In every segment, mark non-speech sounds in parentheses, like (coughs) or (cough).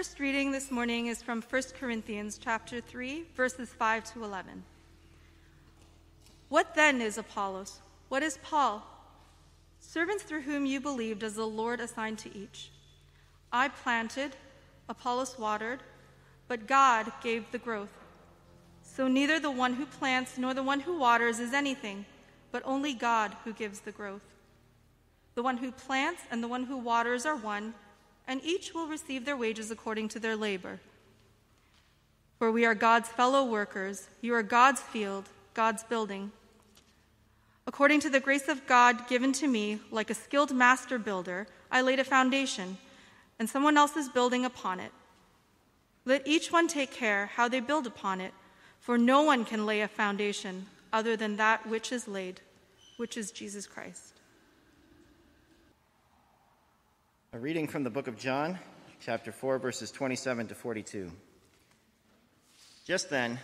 first reading this morning is from 1 Corinthians chapter 3, verses 5 to 11. What then is Apollos? What is Paul? Servants through whom you believed as the Lord assigned to each. I planted, Apollos watered, but God gave the growth. So neither the one who plants nor the one who waters is anything, but only God who gives the growth. The one who plants and the one who waters are one and each will receive their wages according to their labor. For we are God's fellow workers, you are God's field, God's building. According to the grace of God given to me, like a skilled master builder, I laid a foundation, and someone else is building upon it. Let each one take care how they build upon it, for no one can lay a foundation other than that which is laid, which is Jesus Christ. A reading from the book of John, chapter 4, verses 27 to 42. Just then,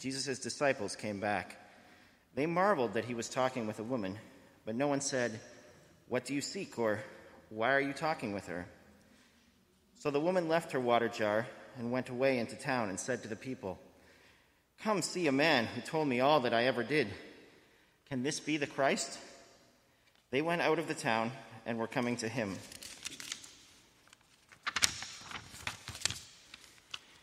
Jesus' disciples came back. They marveled that he was talking with a woman, but no one said, What do you seek? or Why are you talking with her? So the woman left her water jar and went away into town and said to the people, Come see a man who told me all that I ever did. Can this be the Christ? They went out of the town and were coming to him.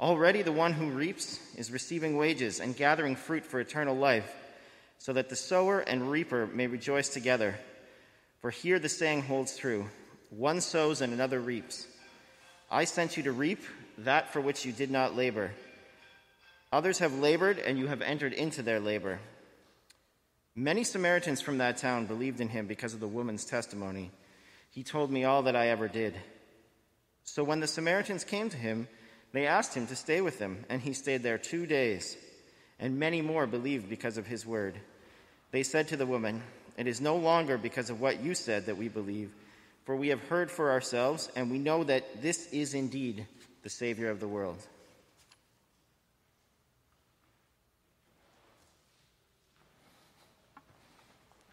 Already the one who reaps is receiving wages and gathering fruit for eternal life, so that the sower and reaper may rejoice together. For here the saying holds true one sows and another reaps. I sent you to reap that for which you did not labor. Others have labored, and you have entered into their labor. Many Samaritans from that town believed in him because of the woman's testimony. He told me all that I ever did. So when the Samaritans came to him, they asked him to stay with them, and he stayed there two days. And many more believed because of his word. They said to the woman, It is no longer because of what you said that we believe, for we have heard for ourselves, and we know that this is indeed the Savior of the world.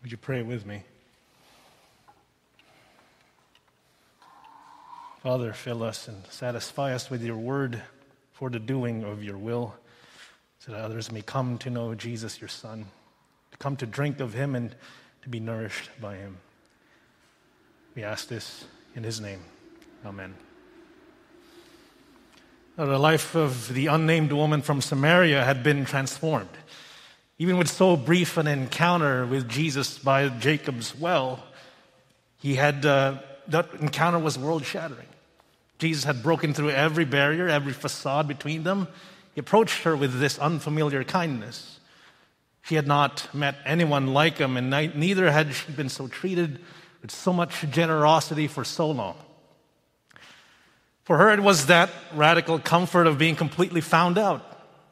Would you pray with me? Father, fill us and satisfy us with your word for the doing of your will, so that others may come to know Jesus, your Son, to come to drink of him and to be nourished by him. We ask this in his name. Amen. Now, the life of the unnamed woman from Samaria had been transformed. Even with so brief an encounter with Jesus by Jacob's well, he had, uh, that encounter was world shattering. Jesus had broken through every barrier, every facade between them. He approached her with this unfamiliar kindness. She had not met anyone like him, and neither had she been so treated with so much generosity for so long. For her, it was that radical comfort of being completely found out,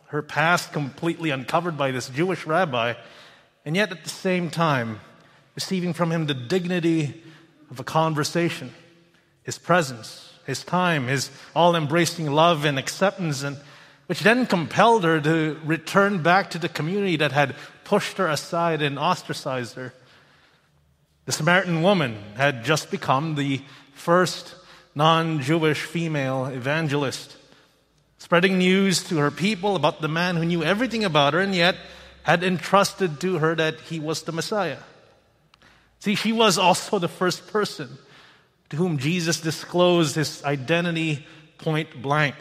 her past completely uncovered by this Jewish rabbi, and yet at the same time, receiving from him the dignity of a conversation, his presence, his time, his all embracing love and acceptance, and which then compelled her to return back to the community that had pushed her aside and ostracized her. The Samaritan woman had just become the first non Jewish female evangelist, spreading news to her people about the man who knew everything about her and yet had entrusted to her that he was the Messiah. See, she was also the first person to whom Jesus disclosed his identity point blank.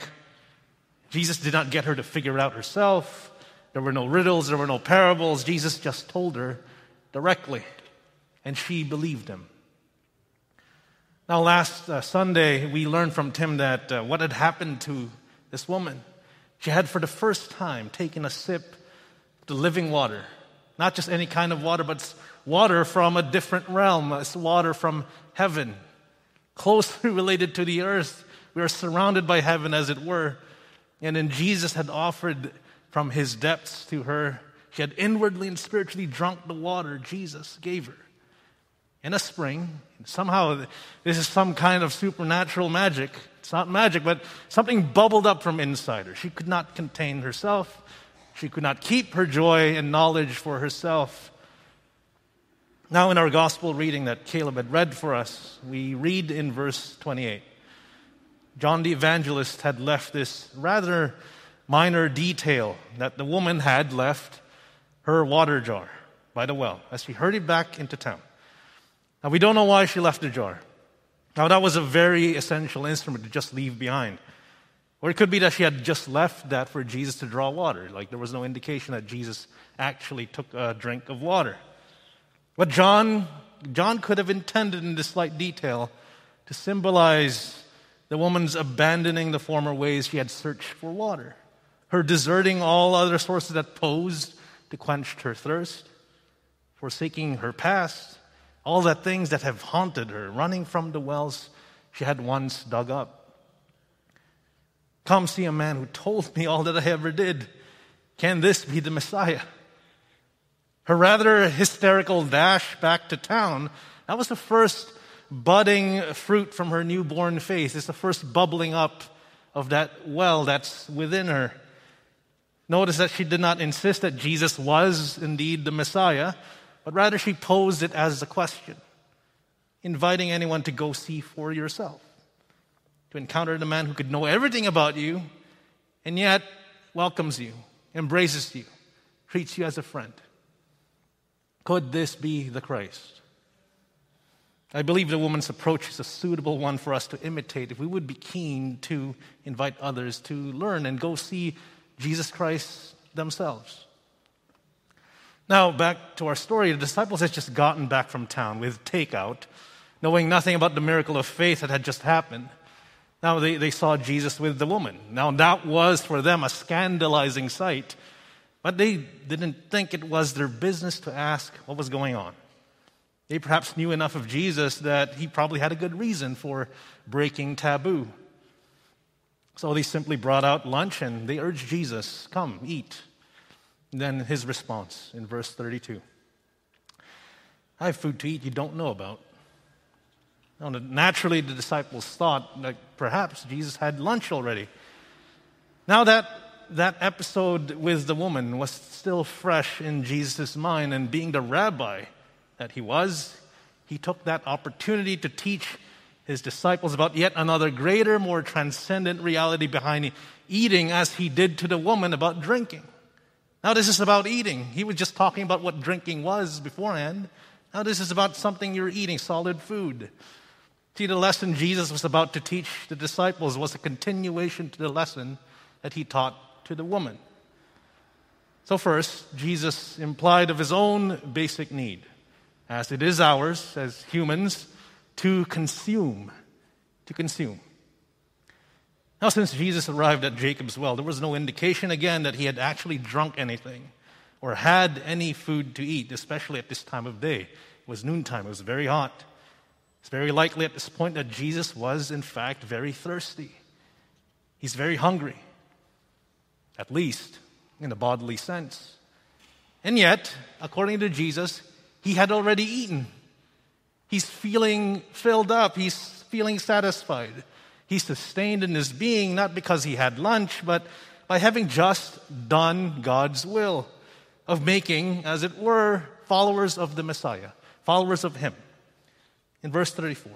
Jesus did not get her to figure it out herself. There were no riddles, there were no parables. Jesus just told her directly, and she believed him. Now, last uh, Sunday, we learned from Tim that uh, what had happened to this woman. She had, for the first time, taken a sip of the living water. Not just any kind of water, but water from a different realm. It's water from heaven closely (laughs) related to the earth. We are surrounded by heaven, as it were. And then Jesus had offered from his depths to her. She had inwardly and spiritually drunk the water Jesus gave her in a spring. Somehow, this is some kind of supernatural magic. It's not magic, but something bubbled up from inside her. She could not contain herself. She could not keep her joy and knowledge for herself. Now, in our gospel reading that Caleb had read for us, we read in verse 28. John the evangelist had left this rather minor detail that the woman had left her water jar by the well as she hurried back into town. Now, we don't know why she left the jar. Now, that was a very essential instrument to just leave behind. Or it could be that she had just left that for Jesus to draw water. Like there was no indication that Jesus actually took a drink of water. But John, John could have intended in this slight detail to symbolize the woman's abandoning the former ways she had searched for water, her deserting all other sources that posed to quench her thirst, forsaking her past, all the things that have haunted her, running from the wells she had once dug up. Come see a man who told me all that I ever did. Can this be the Messiah? Her rather hysterical dash back to town, that was the first budding fruit from her newborn face. It's the first bubbling up of that well that's within her. Notice that she did not insist that Jesus was indeed the Messiah but rather she posed it as a question, inviting anyone to go see for yourself, to encounter the man who could know everything about you and yet welcomes you, embraces you, treats you as a friend. Could this be the Christ? I believe the woman's approach is a suitable one for us to imitate if we would be keen to invite others to learn and go see Jesus Christ themselves. Now, back to our story. The disciples had just gotten back from town with takeout, knowing nothing about the miracle of faith that had just happened. Now, they, they saw Jesus with the woman. Now, that was for them a scandalizing sight, but they didn't think it was their business to ask what was going on. They perhaps knew enough of Jesus that he probably had a good reason for breaking taboo. So they simply brought out lunch and they urged Jesus, Come, eat. Then his response in verse 32 I have food to eat you don't know about. Now, naturally, the disciples thought that perhaps Jesus had lunch already. Now that that episode with the woman was still fresh in Jesus' mind, and being the rabbi that he was, he took that opportunity to teach his disciples about yet another greater, more transcendent reality behind eating, as he did to the woman about drinking. Now, this is about eating. He was just talking about what drinking was beforehand. Now, this is about something you're eating, solid food. See, the lesson Jesus was about to teach the disciples was a continuation to the lesson that he taught to the woman. So, first, Jesus implied of his own basic need, as it is ours as humans, to consume. To consume. Now, since Jesus arrived at Jacob's well, there was no indication again that he had actually drunk anything or had any food to eat, especially at this time of day. It was noontime, it was very hot. It's very likely at this point that Jesus was, in fact, very thirsty. He's very hungry, at least in a bodily sense. And yet, according to Jesus, he had already eaten. He's feeling filled up, he's feeling satisfied. He's sustained in his being not because he had lunch, but by having just done God's will of making, as it were, followers of the Messiah, followers of him. In verse 34,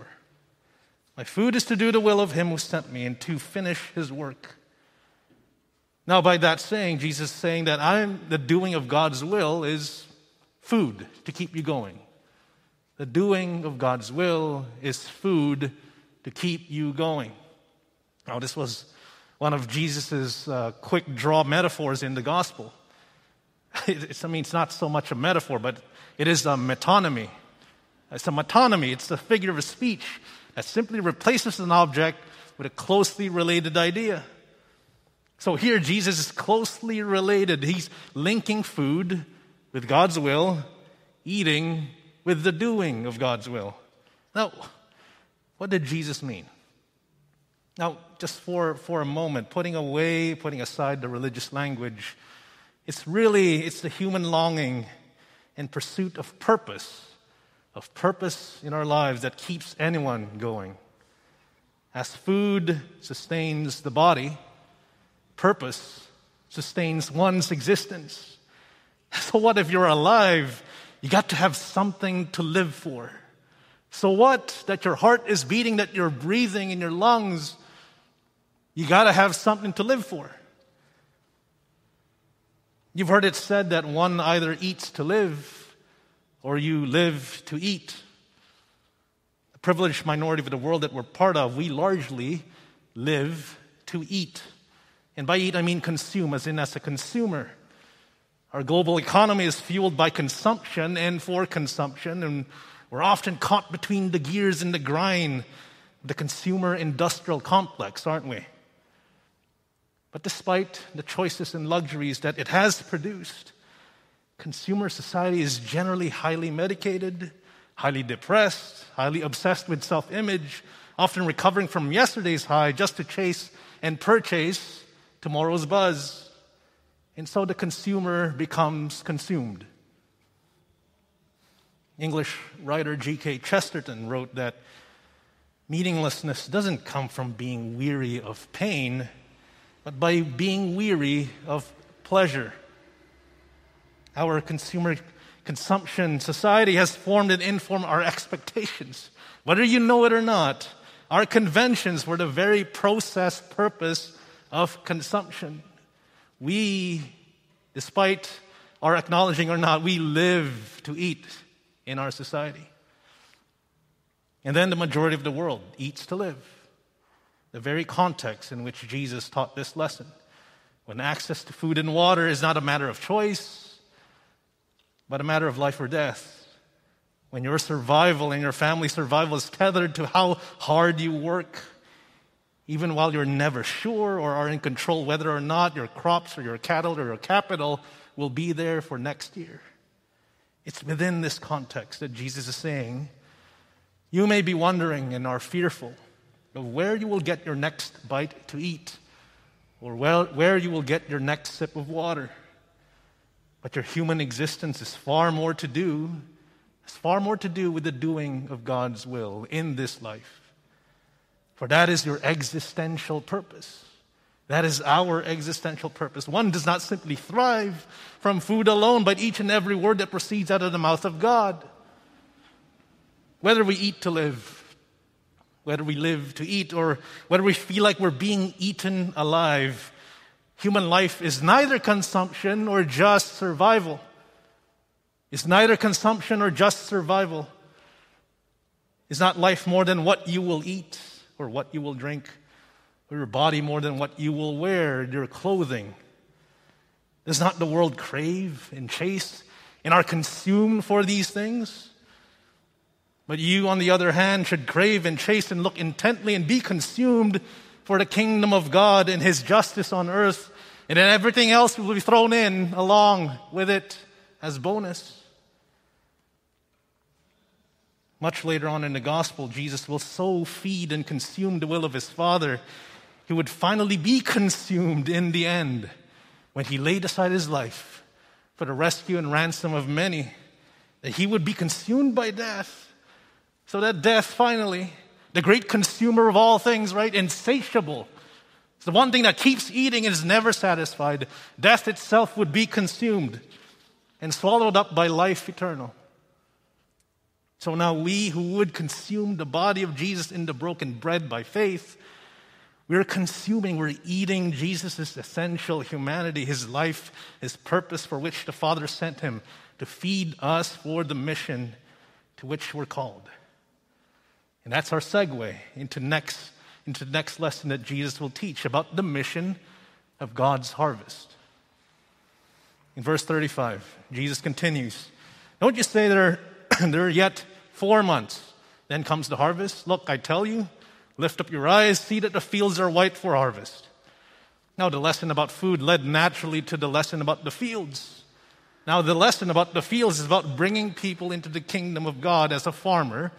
my food is to do the will of him who sent me and to finish his work. Now, by that saying, Jesus is saying that I'm the doing of God's will is food to keep you going. The doing of God's will is food to keep you going. Now, this was one of Jesus' uh, quick draw metaphors in the gospel. (laughs) It's, I mean, it's not so much a metaphor, but it is a metonymy. It's a metonymy, it's a figure of speech that simply replaces an object with a closely related idea. So here, Jesus is closely related. He's linking food with God's will, eating with the doing of God's will. Now, what did Jesus mean? Now, just for, for a moment, putting away, putting aside the religious language, it's really, it's the human longing and pursuit of purpose, of purpose in our lives that keeps anyone going. As food sustains the body, purpose sustains one's existence. (laughs) So, what if you're alive? You got to have something to live for. So, what? That your heart is beating, that you're breathing in your lungs, you got to have something to live for. You've heard it said that one either eats to live or you live to eat. The privileged minority of the world that we're part of, we largely live to eat. And by eat, I mean consume, as in as a consumer. Our global economy is fueled by consumption and for consumption, and we're often caught between the gears and the grind, the consumer industrial complex, aren't we? But despite the choices and luxuries that it has produced, consumer society is generally highly medicated, highly depressed, highly obsessed with self image, often recovering from yesterday's high just to chase and purchase tomorrow's buzz. And so the consumer becomes consumed. English writer G.K. Chesterton wrote that meaninglessness doesn't come from being weary of pain but by being weary of pleasure. Our consumer consumption society has formed and informed our expectations. Whether you know it or not, our conventions were the very process purpose of consumption. We, despite our acknowledging or not, we live to eat in our society. And then the majority of the world eats to live the very context in which Jesus taught this lesson. When access to food and water is not a matter of choice, but a matter of life or death. When your survival and your family survival is tethered to how hard you work, even while you're never sure or are in control whether or not your crops or your cattle or your capital will be there for next year. It's within this context that Jesus is saying, You may be wondering and are fearful of where you will get your next bite to eat or where you will get your next sip of water. But your human existence is far more to do, has far more to do with the doing of God's will in this life. For that is your existential purpose. That is our existential purpose. One does not simply thrive from food alone, but each and every word that proceeds out of the mouth of God. Whether we eat to live, whether we live to eat or whether we feel like we're being eaten alive. Human life is neither consumption or just survival. It's neither consumption or just survival. Is not life more than what you will eat or what you will drink, or your body more than what you will wear, your clothing? Does not the world crave and chase and are consumed for these things? But you, on the other hand, should crave and chase and look intently and be consumed for the kingdom of God and his justice on earth. And then everything else will be thrown in along with it as bonus. Much later on in the gospel, Jesus will so feed and consume the will of his Father, he would finally be consumed in the end when he laid aside his life for the rescue and ransom of many, that he would be consumed by death so that death finally, the great consumer of all things, right? Insatiable. It's the one thing that keeps eating and is never satisfied. Death itself would be consumed and swallowed up by life eternal. So now we who would consume the body of Jesus in the broken bread by faith, we're consuming, we're eating Jesus' essential humanity, his life, his purpose for which the Father sent him to feed us for the mission to which we're called. And that's our segue into next into the next lesson that Jesus will teach about the mission of God's harvest. In verse 35, Jesus continues, Don't you say there, (clears throat) there are yet four months, then comes the harvest? Look, I tell you, lift up your eyes, see that the fields are white for harvest. Now, the lesson about food led naturally to the lesson about the fields. Now, the lesson about the fields is about bringing people into the kingdom of God as a farmer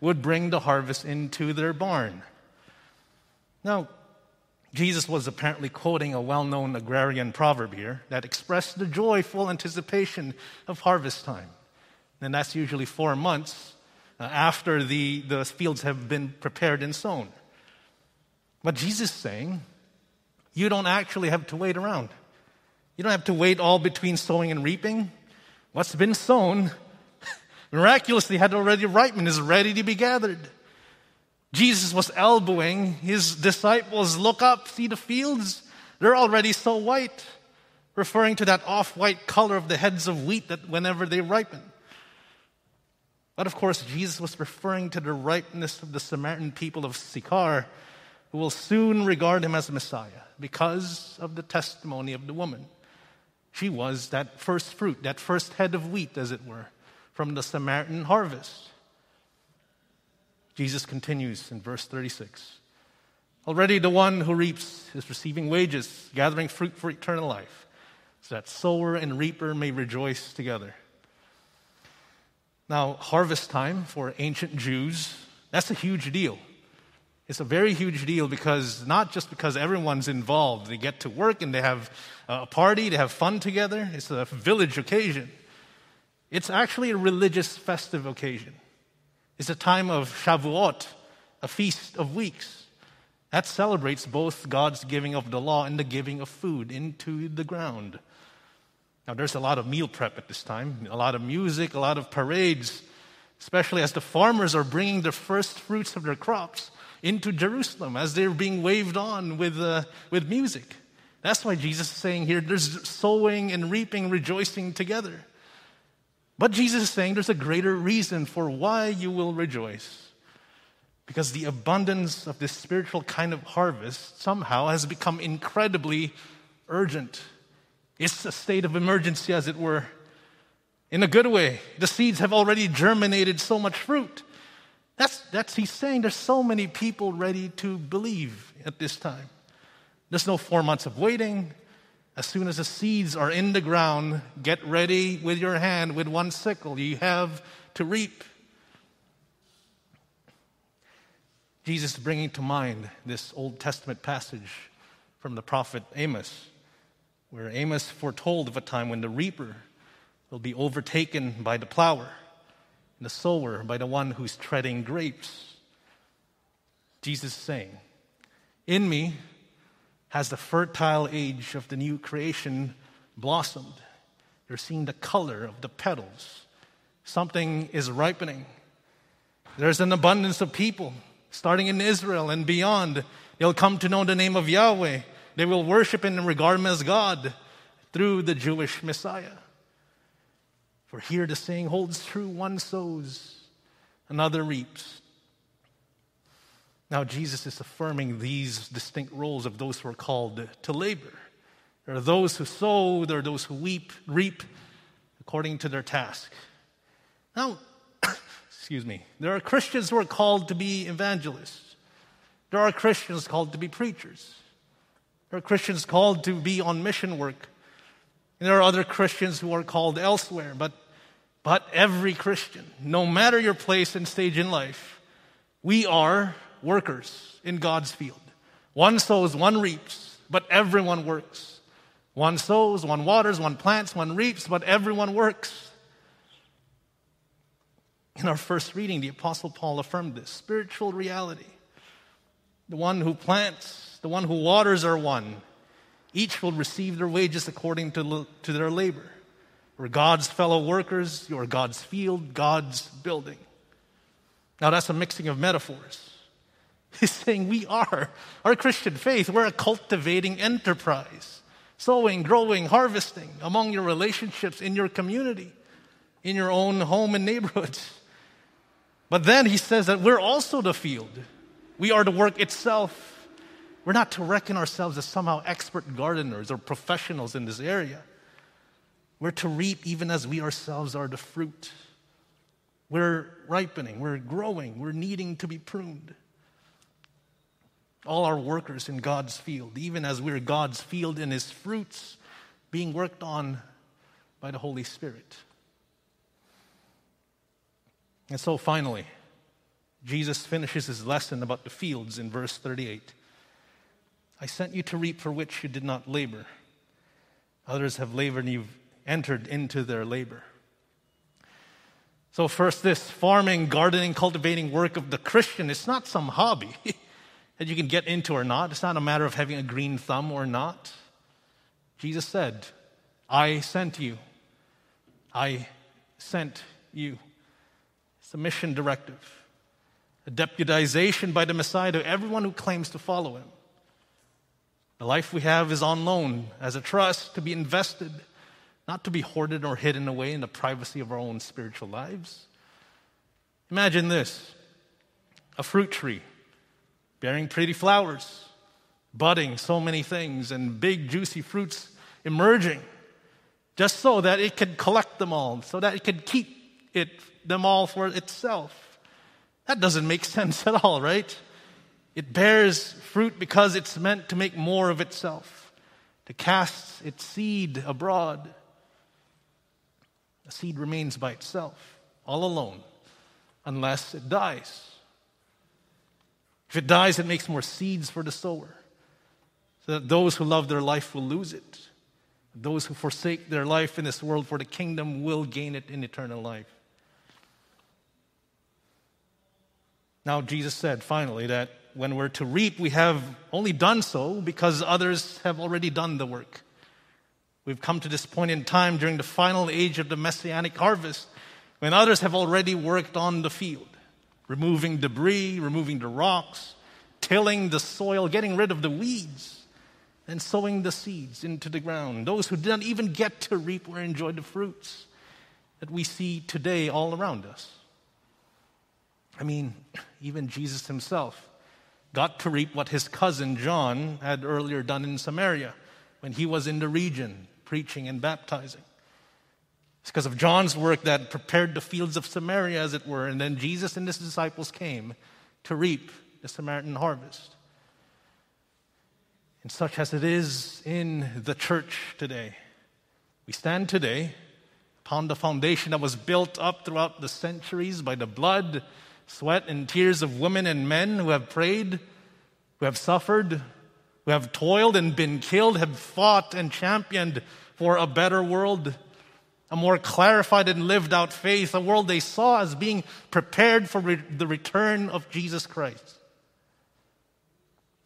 would bring the harvest into their barn. Now, Jesus was apparently quoting a well known agrarian proverb here that expressed the joyful anticipation of harvest time. And that's usually four months Uh, after the, the fields have been prepared and sown. But Jesus is saying, you don't actually have to wait around. You don't have to wait all between sowing and reaping. What's been sown (laughs) miraculously had already ripened, is ready to be gathered. Jesus was elbowing his disciples, look up, see the fields. They're already so white, referring to that off white color of the heads of wheat that whenever they ripen. But of course, Jesus was referring to the ripeness of the Samaritan people of Sychar, who will soon regard him as Messiah because of the testimony of the woman. She was that first fruit, that first head of wheat, as it were, from the Samaritan harvest. Jesus continues in verse 36. Already the one who reaps is receiving wages, gathering fruit for eternal life, so that sower and reaper may rejoice together. Now, harvest time for ancient Jews, that's a huge deal. It's a very huge deal because not just because everyone's involved, they get to work and they have a party, they have fun together. It's a village occasion. It's actually a religious festive occasion. It's a time of Shavuot, a feast of weeks. That celebrates both God's giving of the law and the giving of food into the ground. Now, there's a lot of meal prep at this time, a lot of music, a lot of parades, especially as the farmers are bringing the first fruits of their crops into Jerusalem as they're being waved on with, uh, with music. That's why Jesus is saying here there's sowing and reaping, rejoicing together. But Jesus is saying there's a greater reason for why you will rejoice. Because the abundance of this spiritual kind of harvest somehow has become incredibly urgent. It's a state of emergency, as it were. In a good way, the seeds have already germinated so much fruit. That's, that's he's saying there's so many people ready to believe at this time. There's no four months of waiting. As soon as the seeds are in the ground, get ready with your hand with one sickle. You have to reap. Jesus is bringing to mind this Old Testament passage from the prophet Amos, where Amos foretold of a time when the reaper will be overtaken by the plower, and the sower by the one who's treading grapes. Jesus is saying, In me, has the fertile age of the new creation blossomed. You're seeing the color of the petals. Something is ripening. There's an abundance of people, starting in Israel and beyond. They'll come to know the name of Yahweh. They will worship and regard him as God through the Jewish Messiah. For here the saying holds true one sows, another reaps. Now, Jesus is affirming these distinct roles of those who are called to labor. There are those who sow, there are those who weep, reap according to their task. Now, (coughs) excuse me, there are Christians who are called to be evangelists. There are Christians called to be preachers. There are Christians called to be on mission work. And there are other Christians who are called elsewhere. But, but every Christian, no matter your place and stage in life, we are workers in God's field. One sows, one reaps, but everyone works. One sows, one waters, one plants, one reaps, but everyone works. In our first reading, the Apostle Paul affirmed this spiritual reality. The one who plants, the one who waters are one. Each will receive their wages according to, to their labor. We're God's fellow workers, you are God's field, God's building. Now, that's a mixing of metaphors. (laughs) He's saying we are. Our Christian faith, we're a cultivating enterprise. Sowing, growing, harvesting among your relationships, in your community, in your own home and neighborhoods. But then he says that we're also the field. We are the work itself. We're not to reckon ourselves as somehow expert gardeners or professionals in this area. We're to reap even as we ourselves are the fruit. We're ripening, we're growing, we're needing to be pruned all our workers in God's field, even as we're God's field in His fruits being worked on by the Holy Spirit. And so finally, Jesus finishes his lesson about the fields in verse 38. I sent you to reap for which you did not labor. Others have labored and you've entered into their labor. So, first, this farming, gardening, cultivating work of the Christian, it's not some hobby (laughs) that you can get into or not. It's not a matter of having a green thumb or not. Jesus said, I sent you. I sent you. It's a mission directive, a deputization by the Messiah to everyone who claims to follow him. The life we have is on loan as a trust to be invested not to be hoarded or hidden away in the privacy of our own spiritual lives. Imagine this a fruit tree bearing pretty flowers, budding so many things, and big, juicy fruits emerging, just so that it could collect them all, so that it could keep it, them all for itself. That doesn't make (laughs) sense at all, right? It bears fruit because it's meant to make more of itself, to cast its seed abroad. A seed remains by itself, all alone, unless it dies. If it dies, it makes more seeds for the sower, so that those who love their life will lose it. Those who forsake their life in this world for the kingdom will gain it in eternal life. Now, Jesus said finally that when we're to reap, we have only done so because others have already done the work. We've come to this point in time during the final age of the messianic harvest when others have already worked on the field, removing debris, removing the rocks, tilling the soil, getting rid of the weeds, and sowing the seeds into the ground. Those who didn't even get to reap or enjoy the fruits that we see today all around us. I mean, even Jesus himself got to reap what his cousin John had earlier done in Samaria when he was in the region preaching and baptizing. It's because of John's work that prepared the fields of Samaria, as it were, and then Jesus and his disciples came to reap the Samaritan harvest. And such as it is in the church today, we stand today upon the foundation that was built up throughout the centuries by the blood, sweat, and tears of women and men who have prayed, who have suffered, who have toiled and been killed, have fought and championed for a better world, a more clarified and lived out faith, a world they saw as being prepared for re- the return of Jesus Christ.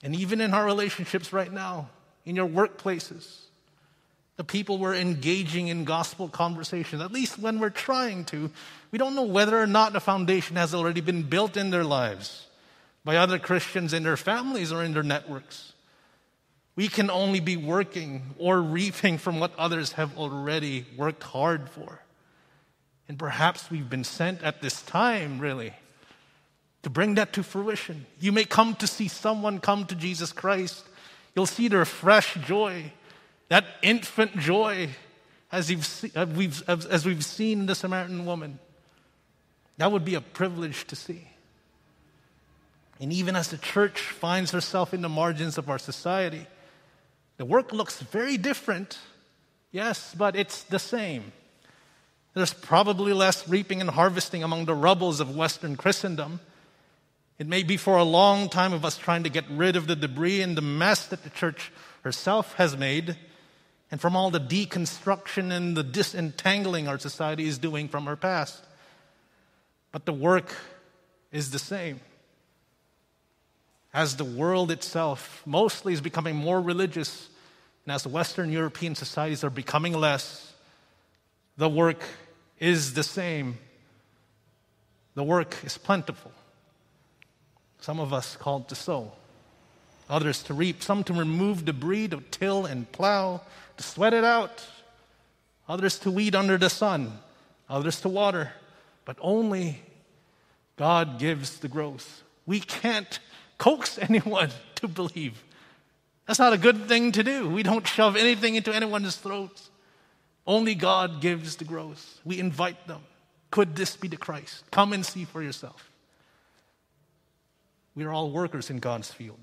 And even in our relationships right now, in your workplaces, the people we're engaging in gospel conversations, at least when we're trying to, we don't know whether or not the foundation has already been built in their lives by other Christians in their families or in their networks. We can only be working or reaping from what others have already worked hard for. And perhaps we've been sent at this time, really, to bring that to fruition. You may come to see someone come to Jesus Christ. You'll see their fresh joy, that infant joy, as, we've, as we've seen the Samaritan woman. That would be a privilege to see. And even as the church finds herself in the margins of our society, the work looks very different, yes, but it's the same. There's probably less reaping and harvesting among the rubbles of Western Christendom. It may be for a long time of us trying to get rid of the debris and the mess that the church herself has made, and from all the deconstruction and the disentangling our society is doing from our past. But the work is the same as the world itself mostly is becoming more religious, and as Western European societies are becoming less, the work is the same. The work is plentiful. Some of us called to sow, others to reap, some to remove debris, to till and plow, to sweat it out, others to weed under the sun, others to water, but only God gives the growth. We can't coax (laughs) anyone to believe. That's not a good thing to do. We don't shove anything into anyone's throats. Only God gives the growth. We invite them. Could this be the Christ? Come and see for yourself. We are all workers in God's field.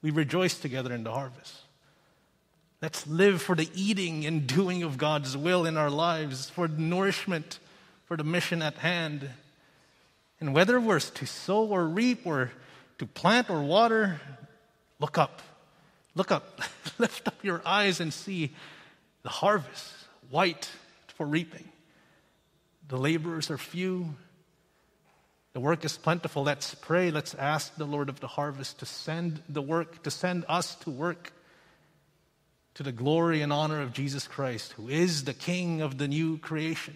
We rejoice together in the harvest. Let's live for the eating and doing of God's will in our lives, for nourishment, for the mission at hand. And whether we're to sow or reap or to plant or water, look up. Look up, (laughs) lift up your eyes and see the harvest white for reaping. The laborers are few. The work is plentiful. Let's pray. Let's ask the Lord of the harvest to send the work, to send us to work to the glory and honor of Jesus Christ, who is the King of the new creation.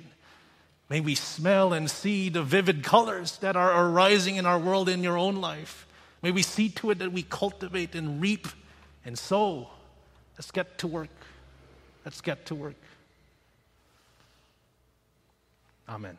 May we smell and see the vivid colors that are arising in our world in your own life. May we see to it that we cultivate and reap and sow. Let's get to work. Let's get to work. Amen.